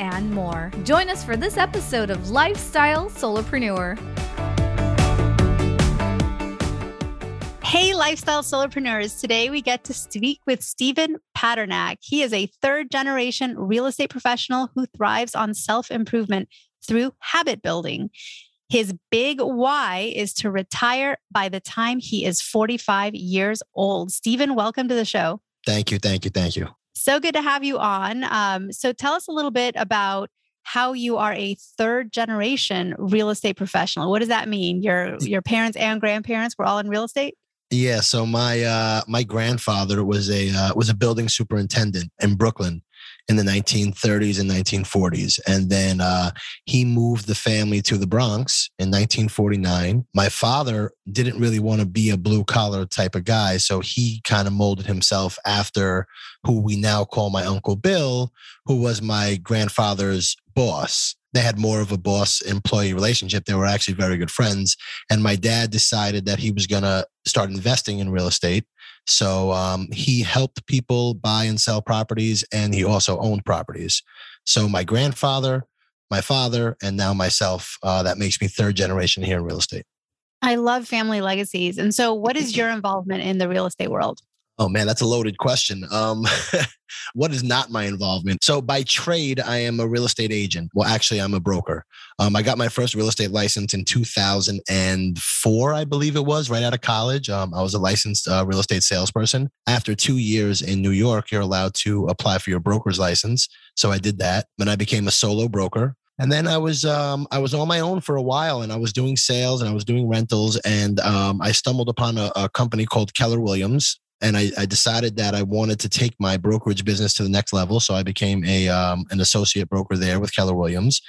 and more. Join us for this episode of Lifestyle Solopreneur. Hey, lifestyle solopreneurs. Today we get to speak with Steven Padernacht. He is a third generation real estate professional who thrives on self improvement through habit building. His big why is to retire by the time he is 45 years old. Stephen, welcome to the show. Thank you. Thank you. Thank you. So good to have you on. Um, so tell us a little bit about how you are a third generation real estate professional. What does that mean? Your your parents and grandparents were all in real estate? Yeah, so my uh my grandfather was a uh, was a building superintendent in Brooklyn in the 1930s and 1940s. And then uh, he moved the family to the Bronx in 1949. My father didn't really want to be a blue collar type of guy. So he kind of molded himself after who we now call my Uncle Bill, who was my grandfather's boss they had more of a boss employee relationship. They were actually very good friends. And my dad decided that he was going to start investing in real estate. So um, he helped people buy and sell properties, and he also owned properties. So my grandfather, my father, and now myself, uh, that makes me third generation here in real estate. I love family legacies. And so, what is your involvement in the real estate world? Oh man, that's a loaded question. Um, what is not my involvement? So by trade, I am a real estate agent. Well, actually, I'm a broker. Um, I got my first real estate license in 2004, I believe it was, right out of college. Um, I was a licensed uh, real estate salesperson. After two years in New York, you're allowed to apply for your broker's license. So I did that. Then I became a solo broker. And then I was um, I was on my own for a while, and I was doing sales and I was doing rentals, and um, I stumbled upon a, a company called Keller Williams and I, I, decided that I wanted to take my brokerage business to the next level. So I became a um, an associate broker there with Keller Williams,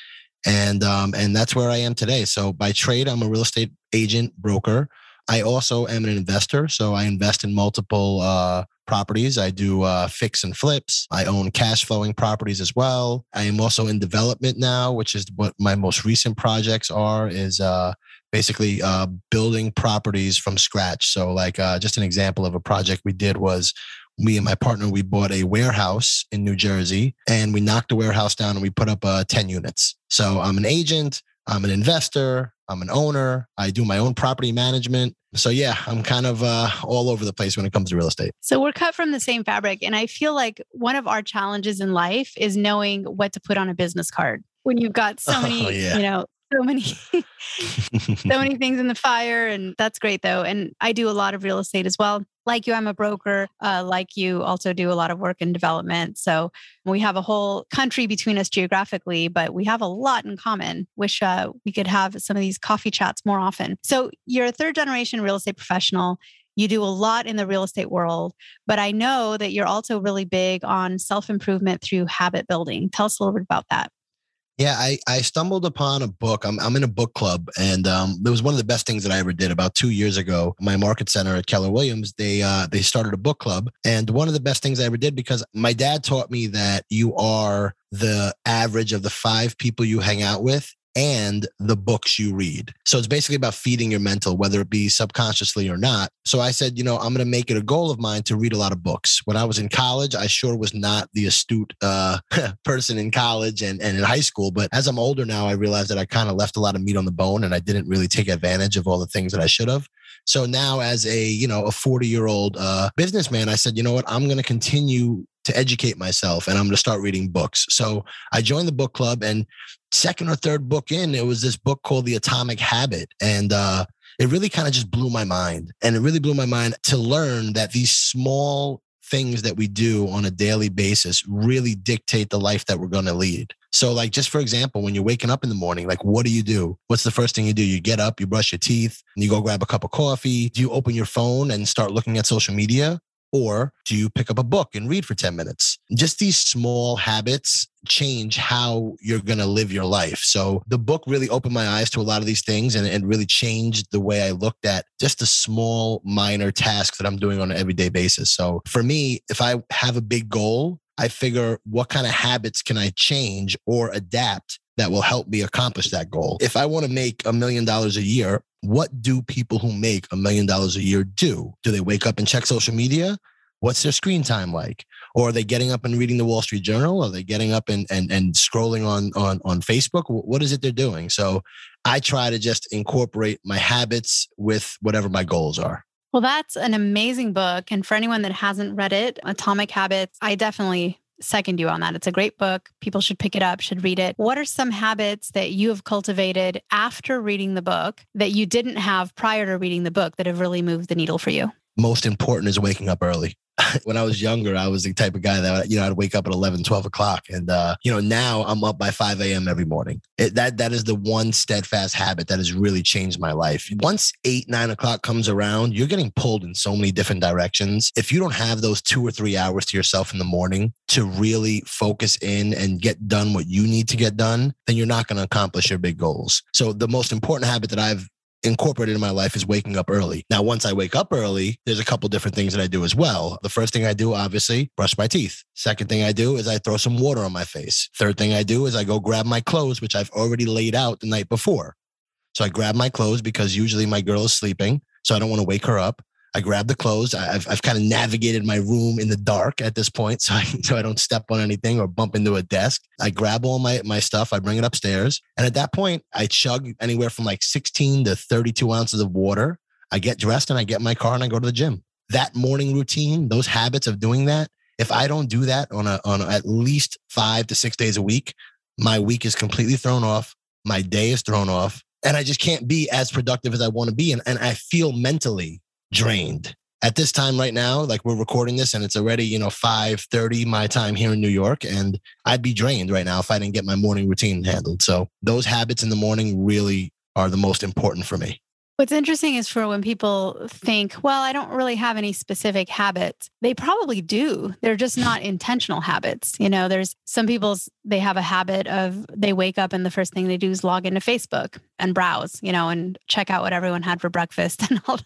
and um, and that's where I am today. So by trade, I'm a real estate agent broker. I also am an investor, so I invest in multiple uh, properties. I do uh, fix and flips. I own cash flowing properties as well. I am also in development now, which is what my most recent projects are. Is uh, basically uh, building properties from scratch. So, like uh, just an example of a project we did was me and my partner we bought a warehouse in New Jersey, and we knocked the warehouse down and we put up uh, ten units. So I'm an agent. I'm an investor. I'm an owner. I do my own property management. So yeah, I'm kind of uh, all over the place when it comes to real estate. So we're cut from the same fabric, and I feel like one of our challenges in life is knowing what to put on a business card when you've got so many, oh, yeah. you know, so many so many things in the fire and that's great though and i do a lot of real estate as well like you i'm a broker uh, like you also do a lot of work in development so we have a whole country between us geographically but we have a lot in common wish uh, we could have some of these coffee chats more often so you're a third generation real estate professional you do a lot in the real estate world, but I know that you're also really big on self improvement through habit building. Tell us a little bit about that. Yeah, I, I stumbled upon a book. I'm, I'm in a book club, and um, it was one of the best things that I ever did. About two years ago, my market center at Keller Williams, they uh, they started a book club, and one of the best things I ever did because my dad taught me that you are the average of the five people you hang out with and the books you read. So it's basically about feeding your mental, whether it be subconsciously or not. So I said, you know, I'm going to make it a goal of mine to read a lot of books. When I was in college, I sure was not the astute uh, person in college and, and in high school. But as I'm older now, I realized that I kind of left a lot of meat on the bone and I didn't really take advantage of all the things that I should have. So now, as a you know a 40 year old uh, businessman, I said, you know what, I'm going to continue to educate myself and I'm going to start reading books. So I joined the book club and second or third book in, it was this book called The Atomic Habit. And uh, it really kind of just blew my mind. And it really blew my mind to learn that these small things that we do on a daily basis really dictate the life that we're going to lead. So, like, just for example, when you're waking up in the morning, like, what do you do? What's the first thing you do? You get up, you brush your teeth, and you go grab a cup of coffee. Do you open your phone and start looking at social media? Or do you pick up a book and read for 10 minutes? Just these small habits change how you're going to live your life. So the book really opened my eyes to a lot of these things and, and really changed the way I looked at just the small, minor tasks that I'm doing on an everyday basis. So for me, if I have a big goal, I figure what kind of habits can I change or adapt that will help me accomplish that goal. If I want to make a million dollars a year, what do people who make a million dollars a year do? Do they wake up and check social media? What's their screen time like? Or are they getting up and reading the Wall Street Journal? Are they getting up and and, and scrolling on, on on Facebook? What is it they're doing? So I try to just incorporate my habits with whatever my goals are. Well, that's an amazing book. And for anyone that hasn't read it, Atomic Habits, I definitely second you on that. It's a great book. People should pick it up, should read it. What are some habits that you have cultivated after reading the book that you didn't have prior to reading the book that have really moved the needle for you? Most important is waking up early. when I was younger, I was the type of guy that, you know, I'd wake up at 11, 12 o'clock. And, uh, you know, now I'm up by 5 a.m. every morning. It, that, that is the one steadfast habit that has really changed my life. Once eight, nine o'clock comes around, you're getting pulled in so many different directions. If you don't have those two or three hours to yourself in the morning to really focus in and get done what you need to get done, then you're not going to accomplish your big goals. So the most important habit that I've incorporated in my life is waking up early. Now, once I wake up early, there's a couple different things that I do as well. The first thing I do, obviously, brush my teeth. Second thing I do is I throw some water on my face. Third thing I do is I go grab my clothes, which I've already laid out the night before. So I grab my clothes because usually my girl is sleeping. So I don't want to wake her up. I grab the clothes. I've, I've kind of navigated my room in the dark at this point, so I, so I don't step on anything or bump into a desk. I grab all my, my stuff, I bring it upstairs. And at that point, I chug anywhere from like 16 to 32 ounces of water. I get dressed and I get my car and I go to the gym. That morning routine, those habits of doing that, if I don't do that on a, on at least five to six days a week, my week is completely thrown off. My day is thrown off and I just can't be as productive as I want to be. And, and I feel mentally drained. At this time right now like we're recording this and it's already you know 5.30 my time here in new york and i'd be drained right now if i didn't get my morning routine handled. So those habits in the morning really are the most important for me What's interesting is for when people think, well, I don't really have any specific habits. They probably do. They're just not intentional habits. You know, there's some people's, they have a habit of they wake up and the first thing they do is log into Facebook and browse, you know, and check out what everyone had for breakfast and all,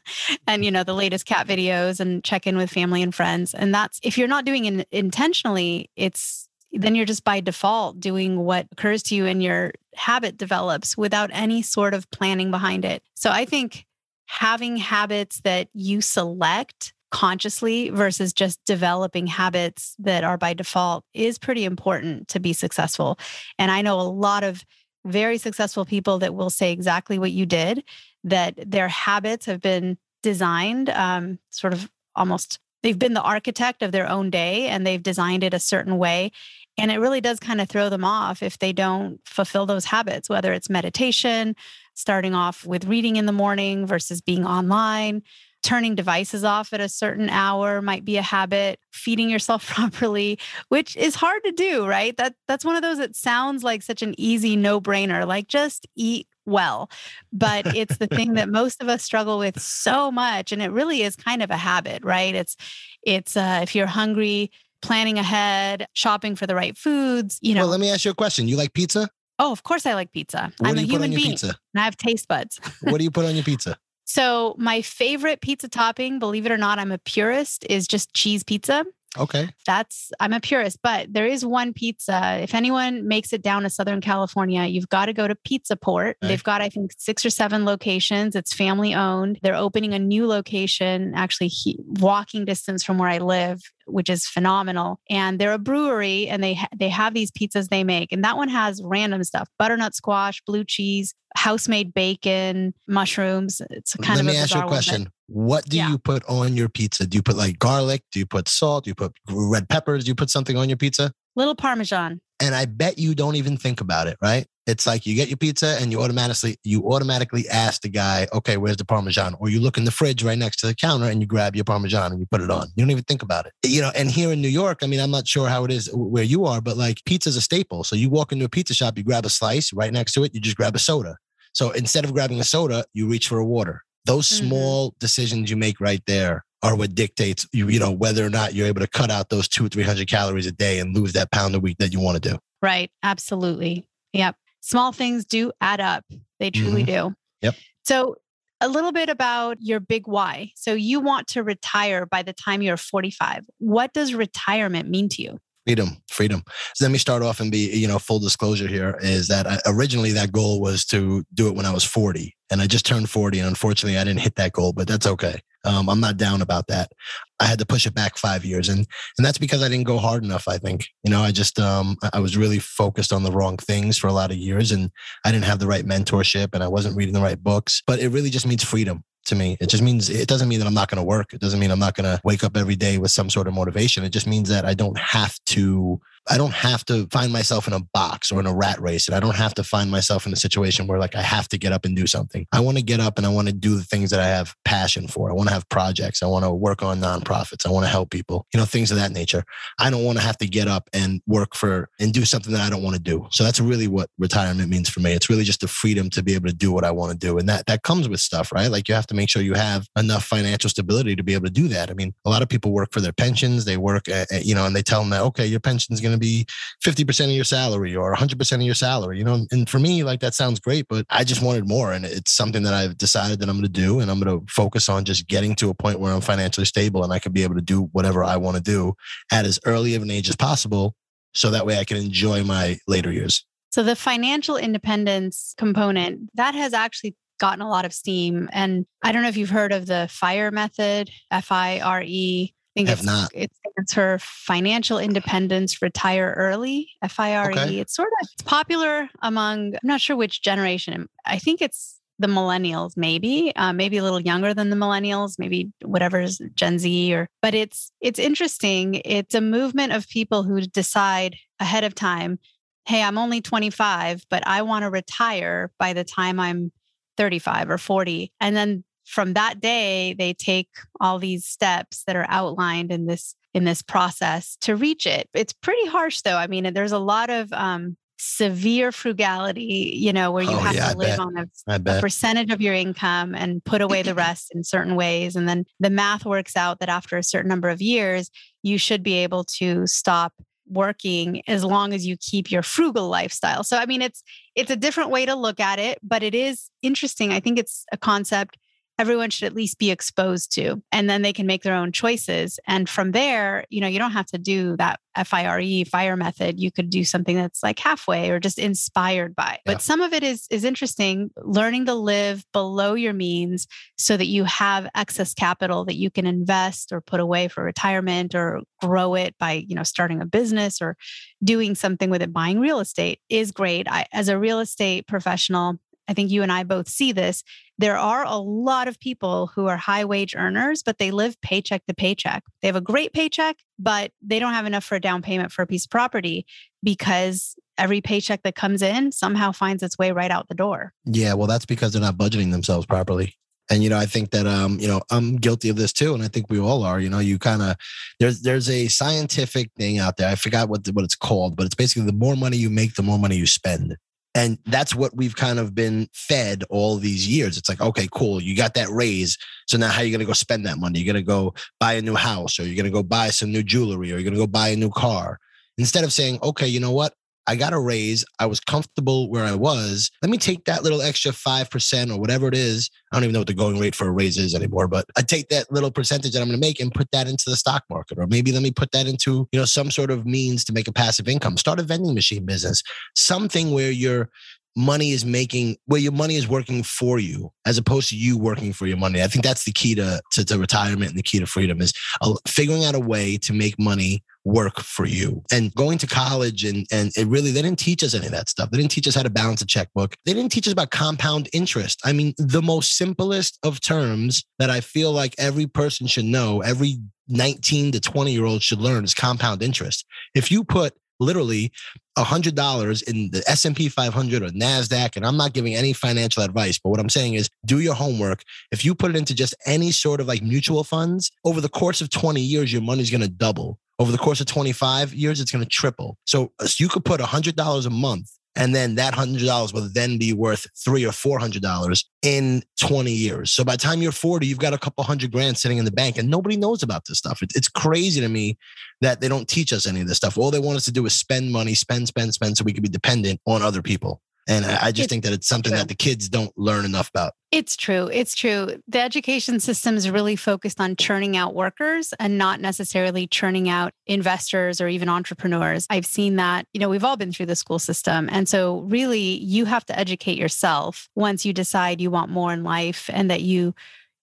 and, you know, the latest cat videos and check in with family and friends. And that's, if you're not doing it intentionally, it's, then you're just by default doing what occurs to you and your habit develops without any sort of planning behind it. So I think having habits that you select consciously versus just developing habits that are by default is pretty important to be successful. And I know a lot of very successful people that will say exactly what you did, that their habits have been designed um, sort of almost they've been the architect of their own day and they've designed it a certain way and it really does kind of throw them off if they don't fulfill those habits, whether it's meditation, starting off with reading in the morning versus being online, turning devices off at a certain hour might be a habit, feeding yourself properly, which is hard to do, right? That that's one of those that sounds like such an easy no-brainer, like just eat well. But it's the thing that most of us struggle with so much and it really is kind of a habit, right? It's it's uh if you're hungry, planning ahead, shopping for the right foods. You know. Well, let me ask you a question. You like pizza? Oh, of course I like pizza. What I'm a human being pizza? and I have taste buds. what do you put on your pizza? So my favorite pizza topping, believe it or not, I'm a purist, is just cheese pizza. Okay. That's I'm a purist, but there is one pizza. If anyone makes it down to Southern California, you've got to go to Pizza Port. Okay. They've got I think 6 or 7 locations. It's family owned. They're opening a new location actually he, walking distance from where I live which is phenomenal. And they're a brewery and they ha- they have these pizzas they make. And that one has random stuff: butternut squash, blue cheese, house-made bacon, mushrooms. It's kind Let of me ask you a question. What do yeah. you put on your pizza? Do you put like garlic? Do you put salt? Do you put red peppers? Do you put something on your pizza? Little parmesan. And I bet you don't even think about it, right? It's like you get your pizza and you automatically you automatically ask the guy, okay, where's the parmesan? Or you look in the fridge right next to the counter and you grab your parmesan and you put it on. You don't even think about it. You know, and here in New York, I mean, I'm not sure how it is where you are, but like pizza's a staple. So you walk into a pizza shop, you grab a slice, right next to it, you just grab a soda. So instead of grabbing a soda, you reach for a water. Those mm-hmm. small decisions you make right there are what dictates you, you know, whether or not you're able to cut out those two, or 300 calories a day and lose that pound a week that you want to do. Right. Absolutely. Yep. Small things do add up. They truly mm-hmm. do. Yep. So a little bit about your big why. So you want to retire by the time you're 45. What does retirement mean to you? Freedom freedom. So let me start off and be you know full disclosure here is that I, originally that goal was to do it when i was 40 and i just turned 40 and unfortunately i didn't hit that goal but that's okay. Um, i'm not down about that. I had to push it back five years and and that's because i didn't go hard enough i think. You know i just um, i was really focused on the wrong things for a lot of years and i didn't have the right mentorship and i wasn't reading the right books but it really just means freedom to me. It just means it doesn't mean that I'm not going to work. It doesn't mean I'm not going to wake up every day with some sort of motivation. It just means that I don't have to I don't have to find myself in a box or in a rat race. And I don't have to find myself in a situation where like I have to get up and do something. I want to get up and I want to do the things that I have passion for. I want to have projects. I want to work on nonprofits. I want to help people, you know, things of that nature. I don't want to have to get up and work for and do something that I don't want to do. So that's really what retirement means for me. It's really just the freedom to be able to do what I want to do. And that that comes with stuff, right? Like you have to make sure you have enough financial stability to be able to do that. I mean, a lot of people work for their pensions. They work, at, you know, and they tell them that, okay, your pension's going to be 50% of your salary or 100% of your salary, you know? And for me, like that sounds great, but I just wanted more. And it's something that I've decided that I'm going to do. And I'm going to focus on just getting to a point where I'm financially stable and I can be able to do whatever I want to do at as early of an age as possible. So that way I can enjoy my later years. So the financial independence component that has actually gotten a lot of steam. And I don't know if you've heard of the FIRE method, F I R E. I think it's, not. It stands for financial independence, retire early, F I R E. It's sort of it's popular among, I'm not sure which generation. I think it's the millennials, maybe, uh, maybe a little younger than the millennials, maybe whatever's Gen Z or, but it's, it's interesting. It's a movement of people who decide ahead of time, Hey, I'm only 25, but I want to retire by the time I'm 35 or 40. And then from that day they take all these steps that are outlined in this in this process to reach it. It's pretty harsh though. I mean there's a lot of um, severe frugality you know where you oh, have yeah, to live on a, a, percentage of your income and put away the rest in certain ways. And then the math works out that after a certain number of years you should be able to stop working as long as you keep your frugal lifestyle. So I mean it's it's a different way to look at it, but it is interesting. I think it's a concept everyone should at least be exposed to and then they can make their own choices. And from there you know you don't have to do that fire fire method. You could do something that's like halfway or just inspired by. Yeah. but some of it is is interesting learning to live below your means so that you have excess capital that you can invest or put away for retirement or grow it by you know starting a business or doing something with it. Buying real estate is great. I, as a real estate professional I think you and I both see this. There are a lot of people who are high wage earners, but they live paycheck to paycheck. They have a great paycheck, but they don't have enough for a down payment for a piece of property because every paycheck that comes in somehow finds its way right out the door. Yeah, well, that's because they're not budgeting themselves properly. And you know, I think that um, you know, I'm guilty of this too, and I think we all are. You know, you kind of there's there's a scientific thing out there. I forgot what the, what it's called, but it's basically the more money you make, the more money you spend. And that's what we've kind of been fed all these years. It's like, okay, cool. You got that raise. So now how are you going to go spend that money? You're going to go buy a new house or you're going to go buy some new jewelry or you're going to go buy a new car. Instead of saying, okay, you know what? I got a raise. I was comfortable where I was. Let me take that little extra 5% or whatever it is. I don't even know what the going rate for a raise is anymore, but I take that little percentage that I'm going to make and put that into the stock market. Or maybe let me put that into, you know, some sort of means to make a passive income. Start a vending machine business, something where your money is making where your money is working for you as opposed to you working for your money. I think that's the key to, to, to retirement and the key to freedom is uh, figuring out a way to make money work for you. And going to college and and it really they didn't teach us any of that stuff. They didn't teach us how to balance a checkbook. They didn't teach us about compound interest. I mean, the most simplest of terms that I feel like every person should know, every 19 to 20 year old should learn is compound interest. If you put literally $100 in the S&P 500 or NASDAQ, and I'm not giving any financial advice, but what I'm saying is do your homework. If you put it into just any sort of like mutual funds, over the course of 20 years, your money's going to double. Over the course of 25 years, it's going to triple. So, so you could put $100 a month And then that hundred dollars will then be worth three or four hundred dollars in 20 years. So by the time you're 40, you've got a couple hundred grand sitting in the bank and nobody knows about this stuff. it's crazy to me that they don't teach us any of this stuff. All they want us to do is spend money, spend, spend, spend so we can be dependent on other people. And I, just think that it's something that the kids don't learn enough about. It's true. It's true. The education system is really focused on churning out workers and not necessarily churning out investors or even entrepreneurs. I've seen that, you know, we've all been through the school system. And so, really, you have to educate yourself once you decide you want more in life and that you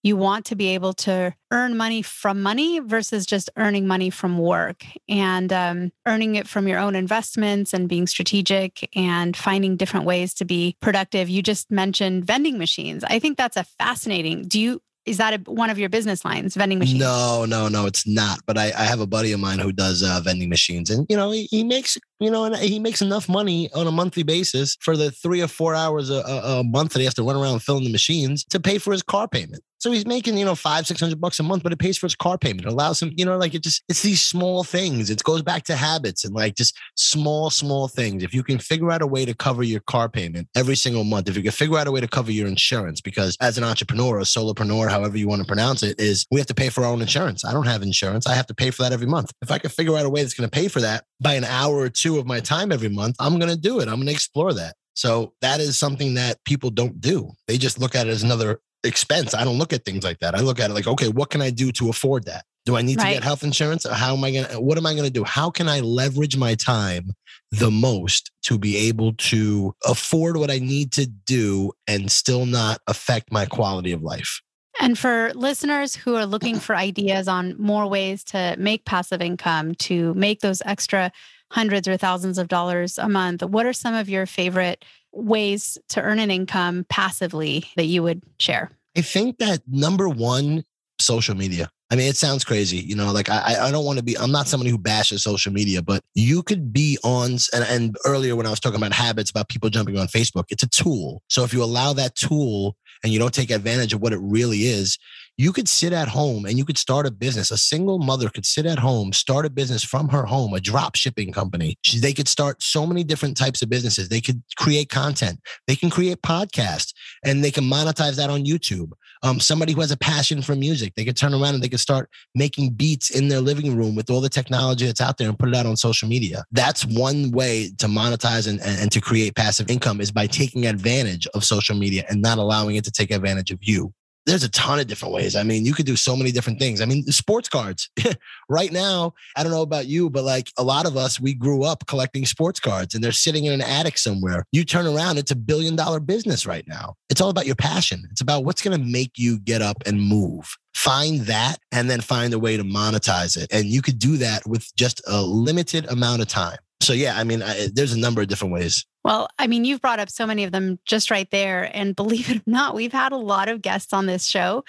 you want to be able to earn money from money versus just earning money from work and um, earning it from your own investments and being strategic and finding different ways to be productive. You just mentioned vending machines. I think that's a fascinating. Do you is that a, one of your business lines vending machines no no no it's not but i, I have a buddy of mine who does uh, vending machines and you know he, he makes you know, and he makes enough money on a monthly basis for the three or four hours a, a, month that he has to run around filling the machines to pay for his car payment. So he's making, you know, five, six hundred bucks a month, but it pays for his car payment. It allows him, you know, like it just, it's these small things. It goes back to habits and like just small, small things. If you can figure out a way to cover your car payment every single month, if you can figure out a way to cover your insurance, because as an entrepreneur, a solopreneur, however you want to pronounce it, is we have to pay for our own insurance. I don't have insurance. I have to pay for that every month. If I can figure out a way that's going to pay for that by an hour or two of my time every month, I'm going to do it. I'm going to explore that. So that is something that people don't do. They just look at it as another expense. I don't look at things like that. I look at it like, okay, what can I do to afford that? Do I need right. to get health insurance? How am I going to, what am I going to do? How can I leverage my time the most to be able to afford what I need to do and still not affect my quality of life? And for listeners who are looking for ideas on more ways to make passive income, to make those extra hundreds or thousands of dollars a month, what are some of your favorite ways to earn an income passively that you would share? I think that number one, social media. I mean, it sounds crazy, you know, like I, I don't want to be, I'm not somebody who bashes social media, but you could be on, and, and earlier when I was talking about habits about people jumping on Facebook, it's a tool. So if you allow that tool and you don't take advantage of what it really is, you could sit at home and you could start a business. A single mother could sit at home, start a business from her home, a drop shipping company. They could start so many different types of businesses. They could create content. They can create podcasts and they can monetize that on YouTube. Um, somebody who has a passion for music, they could turn around and they could start making beats in their living room with all the technology that's out there and put it out on social media. That's one way to monetize and, and to create passive income is by taking advantage of social media and not allowing it to take advantage of you there's a ton of different ways. I mean, you could do so many different things. I mean, sports cards. right now, I don't know about you, but like a lot of us, we grew up collecting sports cards and they're sitting in an attic somewhere. You turn around, it's a billion dollar business right now. It's all about your passion. It's about what's going to make you get up and move. Find that and then find a way to monetize it. And you could do that with just a limited amount of time. So, yeah, I mean, I, there's a number of different ways. Well, I mean, you've brought up so many of them just right there. And believe it or not, we've had a lot of guests on this show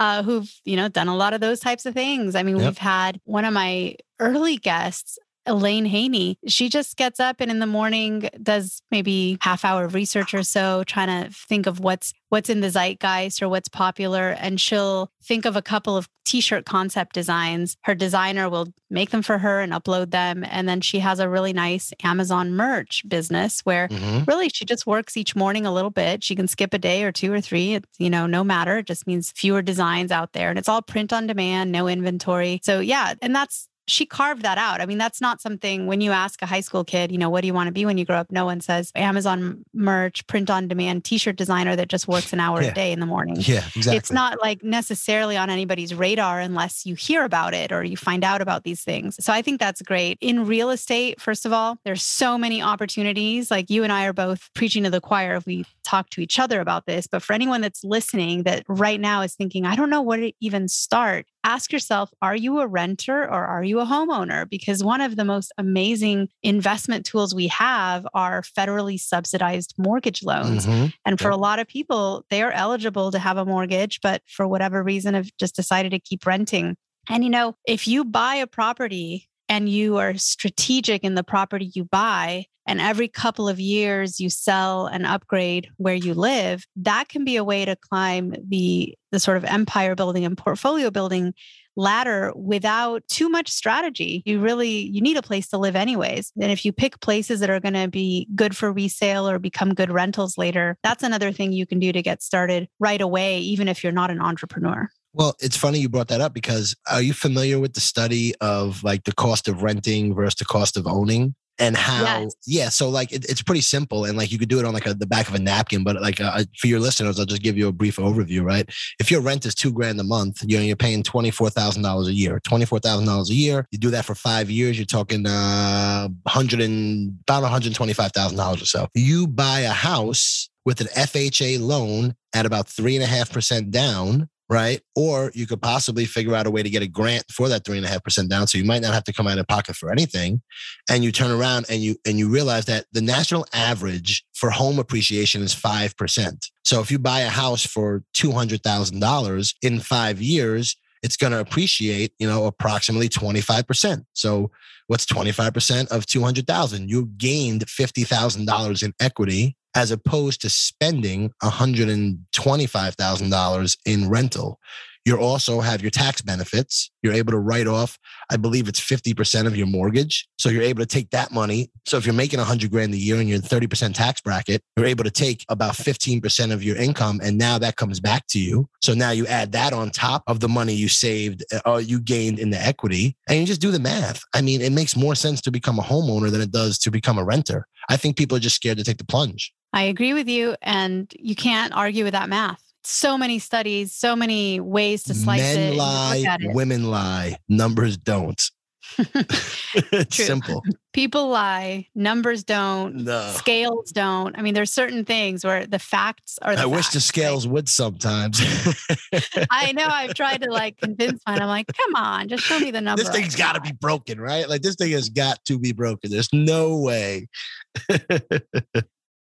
uh, who've, you know, done a lot of those types of things. I mean, yep. we've had one of my early guests Elaine Haney, she just gets up and in the morning does maybe half hour of research or so, trying to think of what's what's in the zeitgeist or what's popular. And she'll think of a couple of t-shirt concept designs. Her designer will make them for her and upload them. And then she has a really nice Amazon merch business where mm-hmm. really she just works each morning a little bit. She can skip a day or two or three. It's, you know, no matter. It just means fewer designs out there. And it's all print on demand, no inventory. So yeah, and that's she carved that out. I mean, that's not something when you ask a high school kid, you know, what do you want to be when you grow up? No one says Amazon merch, print on demand, t shirt designer that just works an hour yeah. a day in the morning. Yeah, exactly. It's not like necessarily on anybody's radar unless you hear about it or you find out about these things. So I think that's great. In real estate, first of all, there's so many opportunities. Like you and I are both preaching to the choir if we talk to each other about this. But for anyone that's listening that right now is thinking, I don't know where to even start, ask yourself are you a renter or are you a homeowner? Because one of the most amazing investment tools we have are federally subsidized mortgage loans. Mm-hmm. And for a lot of people, they are eligible to have a mortgage, but for whatever reason have just decided to keep renting. And you know, if you buy a property and you are strategic in the property you buy, and every couple of years you sell and upgrade where you live, that can be a way to climb the, the sort of empire building and portfolio building ladder without too much strategy. You really you need a place to live anyways. And if you pick places that are going to be good for resale or become good rentals later, that's another thing you can do to get started right away even if you're not an entrepreneur. Well, it's funny you brought that up because are you familiar with the study of like the cost of renting versus the cost of owning? and how yes. yeah so like it, it's pretty simple and like you could do it on like a, the back of a napkin but like uh, for your listeners i'll just give you a brief overview right if your rent is two grand a month you know you're paying $24000 a year $24000 a year you do that for five years you're talking uh 100 and about $125000 or so you buy a house with an fha loan at about three and a half percent down right? Or you could possibly figure out a way to get a grant for that three and a half percent down. So you might not have to come out of pocket for anything. And you turn around and you and you realize that the national average for home appreciation is five percent. So if you buy a house for two hundred thousand dollars in five years, it's going to appreciate, you know, approximately 25%. So what's 25% of 200,000? You gained $50,000 in equity as opposed to spending $125,000 in rental. You also have your tax benefits. You're able to write off, I believe it's 50% of your mortgage. So you're able to take that money. So if you're making 100 grand a year and you're in 30% tax bracket, you're able to take about 15% of your income and now that comes back to you. So now you add that on top of the money you saved or uh, you gained in the equity and you just do the math. I mean, it makes more sense to become a homeowner than it does to become a renter. I think people are just scared to take the plunge. I agree with you. And you can't argue with that math. So many studies, so many ways to slice Men it. Men lie, women lie, numbers don't. it's simple. People lie, numbers don't, no. scales don't. I mean, there's certain things where the facts are. The I facts, wish the scales right? would sometimes. I know. I've tried to like convince mine. I'm like, come on, just show me the number. This thing's got to be broken, right? Like this thing has got to be broken. There's no way.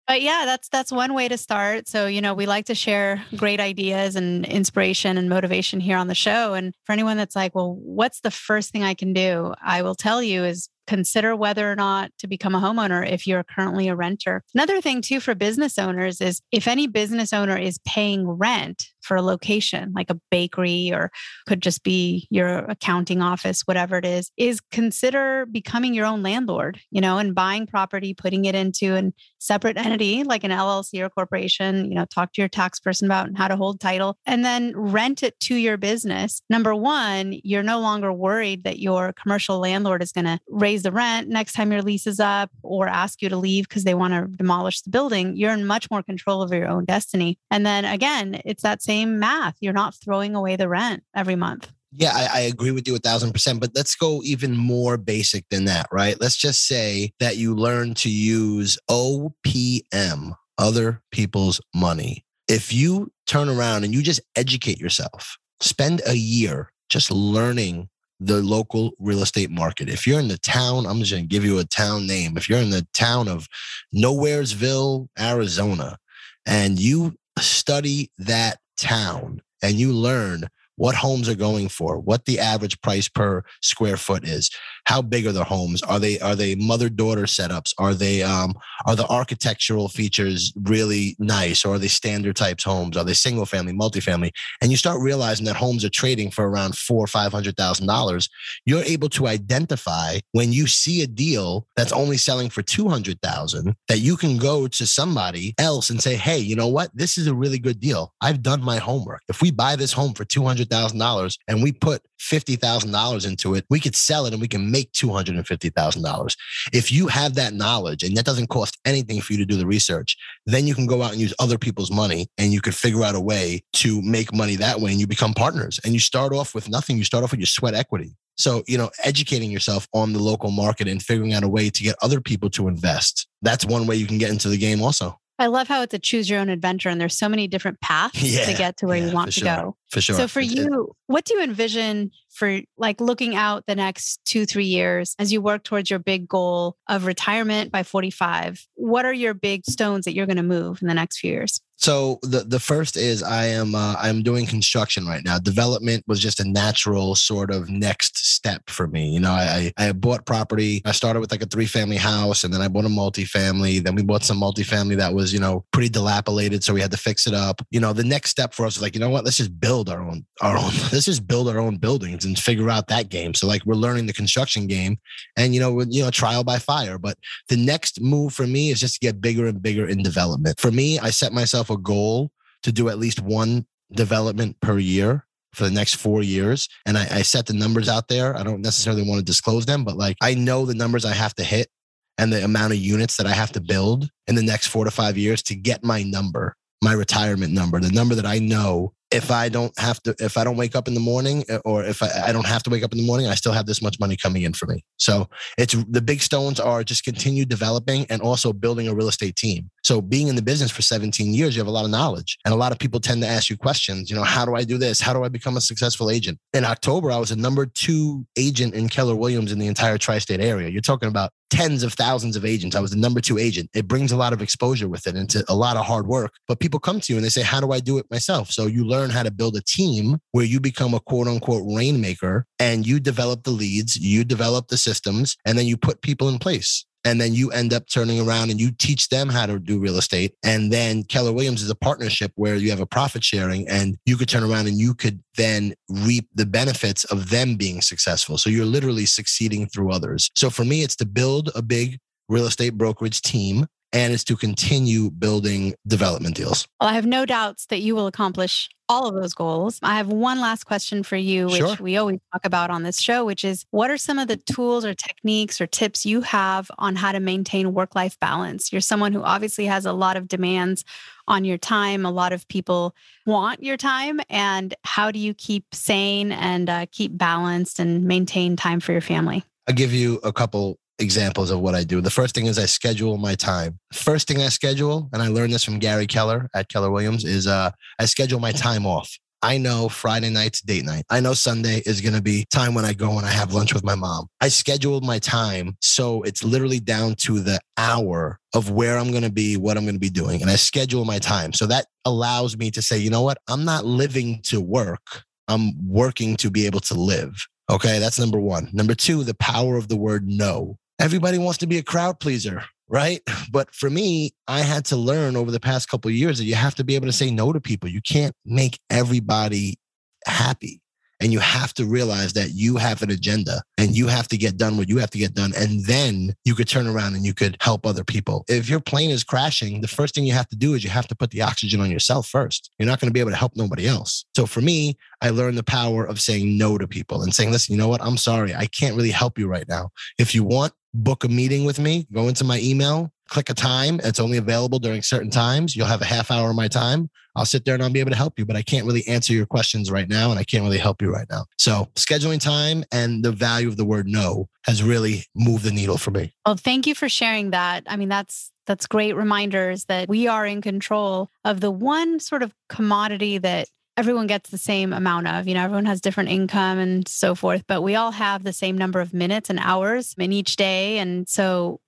But yeah, that's that's one way to start. So, you know, we like to share great ideas and inspiration and motivation here on the show. And for anyone that's like, well, what's the first thing I can do? I will tell you is consider whether or not to become a homeowner if you're currently a renter. Another thing, too, for business owners is if any business owner is paying rent for a location, like a bakery or could just be your accounting office, whatever it is, is consider becoming your own landlord, you know, and buying property, putting it into a separate entity like an LLC or corporation, you know, talk to your tax person about how to hold title and then rent it to your business. Number one, you're no longer worried that your commercial landlord is going to raise raise the rent next time your lease is up or ask you to leave because they want to demolish the building, you're in much more control of your own destiny. And then again, it's that same math. You're not throwing away the rent every month. Yeah, I, I, agree with you a thousand percent. But let's go even more basic than that, right? Let's just say that you learn to use OPM, other people's money. If you turn around and you just educate yourself, spend a year just learning the local real estate market. If you're in the town, I'm just going to give you a town name. If you're in the town of Nowheresville, Arizona, and you study that town and you learn what homes are going for, what the average price per square foot is, how big are the homes? Are they are they mother daughter setups? Are they um, are the architectural features really nice, or are they standard types homes? Are they single family, multifamily? And you start realizing that homes are trading for around four or five hundred thousand dollars. You're able to identify when you see a deal that's only selling for two hundred thousand that you can go to somebody else and say, "Hey, you know what? This is a really good deal. I've done my homework. If we buy this home for two hundred thousand dollars and we put fifty thousand dollars into it, we could sell it and we can." make $250,000. If you have that knowledge and that doesn't cost anything for you to do the research, then you can go out and use other people's money and you could figure out a way to make money that way and you become partners and you start off with nothing. You start off with your sweat equity. So, you know, educating yourself on the local market and figuring out a way to get other people to invest. That's one way you can get into the game also. I love how it's a choose your own adventure and there's so many different paths yeah, to get to where yeah, you want to sure. go. For sure. So for you, what do you envision for like looking out the next two, three years as you work towards your big goal of retirement by 45? What are your big stones that you're going to move in the next few years? So the the first is I am uh, I'm doing construction right now. Development was just a natural sort of next step for me. You know, I I bought property. I started with like a three family house, and then I bought a multifamily. Then we bought some multifamily that was you know pretty dilapidated, so we had to fix it up. You know, the next step for us was like, you know what? Let's just build our own our own. Let's just build our own buildings and figure out that game. So like we're learning the construction game, and you know you know trial by fire. But the next move for me is just to get bigger and bigger in development. For me, I set myself a goal to do at least one development per year for the next four years. And I, I, set the numbers out there. I don't necessarily want to disclose them, but like I know the numbers I have to hit and the amount of units that I have to build in the next four to five years to get my number, my retirement number, the number that I know if I don't have to, if I don't wake up in the morning, eh, or if I, I, don't have to wake up in the morning, I still have this much money coming in for me. So it's the big stones are just continue developing and also building a real estate team. So being in the business for 17 years, you have a lot of knowledge, and a lot of people tend to ask you questions. You know, how do I do this? How do I become a successful agent? In October, I was a number two agent in Keller Williams in the entire tri-state area. You're talking about tens of thousands of agents. I was the number two agent. It brings a lot of exposure with it into a lot of hard work. But people come to you and they say, How do I do it myself? So you learn how to build a team where you become a quote unquote rainmaker and you develop the leads, you develop the systems, and then you put people in place and then you end up turning around and you teach them how to do real estate. And then Keller Williams is a partnership where you have a profit sharing and you could turn around and you could then reap the benefits of them being successful. So you're literally succeeding through others. So for me, it's to build a big real estate brokerage team and is to continue building development deals. Well, I have no doubts that you will accomplish all of those goals. I have one last question for you, which sure. we always talk about on this show, which is what are some of the tools or techniques or tips you have on how to maintain work life balance? You're someone who obviously has a lot of demands on your time. A lot of people want your time. And how do you keep sane and uh, keep balanced and maintain time for your family? I'll give you a couple examples of what I do. The first thing is I schedule my time. First thing I schedule, and I learned this from Gary Keller at Keller Williams, is uh, I schedule my time off. I know Friday night's date night. I know Sunday is going to be time when I go and I have lunch with my mom. I scheduled my time so it's literally down to the hour of where I'm going to be, what I'm going to be doing. And I schedule my time. So that allows me to say, you know what? I'm not living to work. I'm working to be able to live. Okay, that's number one. Number two, the power of the word no everybody wants to be a crowd pleaser right but for me i had to learn over the past couple years that you have to be able to say no to people you can't make everybody happy and you have to realize that you have an agenda and you have to get done what you have to get done. And then you could turn around and you could help other people. If your plane is crashing, the first thing you have to do is you have to put the oxygen on yourself first. You're not going to be able to help nobody else. So for me, I learned the power of saying no to people and saying, listen, you know what? I'm sorry. I can't really help you right now. If you want, book a meeting with me, go into my email, click a time. It's only available during certain times. You'll have a half hour of my time. I'll sit there and I'll be able to help you, but I can't really answer your questions right now and I can't really help you right now. So, scheduling time and the value of the word no has really moved the needle for me. Well, thank you for sharing that. I mean, that's that's great reminders that we are in control of the one sort of commodity that everyone gets the same amount of. You know, everyone has different income and so forth, but we all have the same number of minutes and hours in each day. And so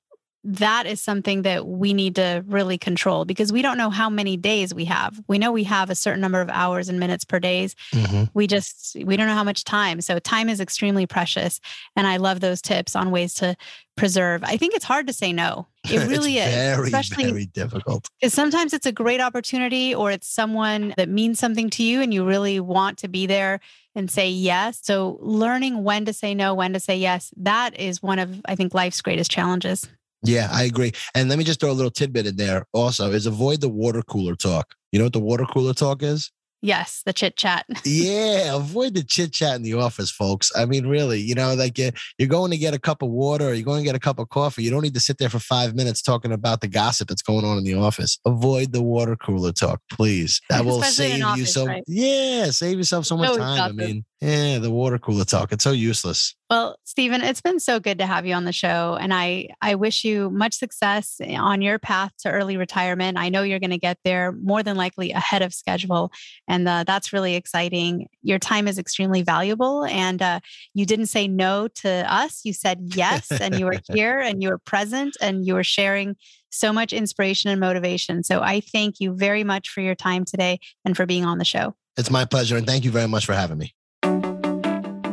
that is something that we need to really control because we don't know how many days we have. We know we have a certain number of hours and minutes per days. Mm-hmm. We just we don't know how much time. So time is extremely precious and I love those tips on ways to preserve. I think it's hard to say no. It really is. Very, especially very difficult. Sometimes it's a great opportunity or it's someone that means something to you and you really want to be there and say yes. So learning when to say no, when to say yes, that is one of I think life's greatest challenges. Yeah, I agree. And let me just throw a little tidbit in there also is avoid the water cooler talk. You know what the water cooler talk is? Yes, the chit chat. yeah, avoid the chit chat in the office, folks. I mean, really, you know, like you're going to get a cup of water or you're going to get a cup of coffee. You don't need to sit there for five minutes talking about the gossip that's going on in the office. Avoid the water cooler talk, please. That will save office, you so. Right? Yeah, save yourself so much time. I mean, Yeah, the water cooler talk. It's so useless. Well, Steven, it's been so good to have you on the show. And I, I wish you much success on your path to early retirement. I know you're going to get there more than likely ahead of schedule. And uh, that's really exciting. Your time is extremely valuable. And uh, you didn't say no to us. You said yes. and you were here and you were present and you were sharing so much inspiration and motivation. So I thank you very much for your time today and for being on the show. It's my pleasure. And thank you very much for having me.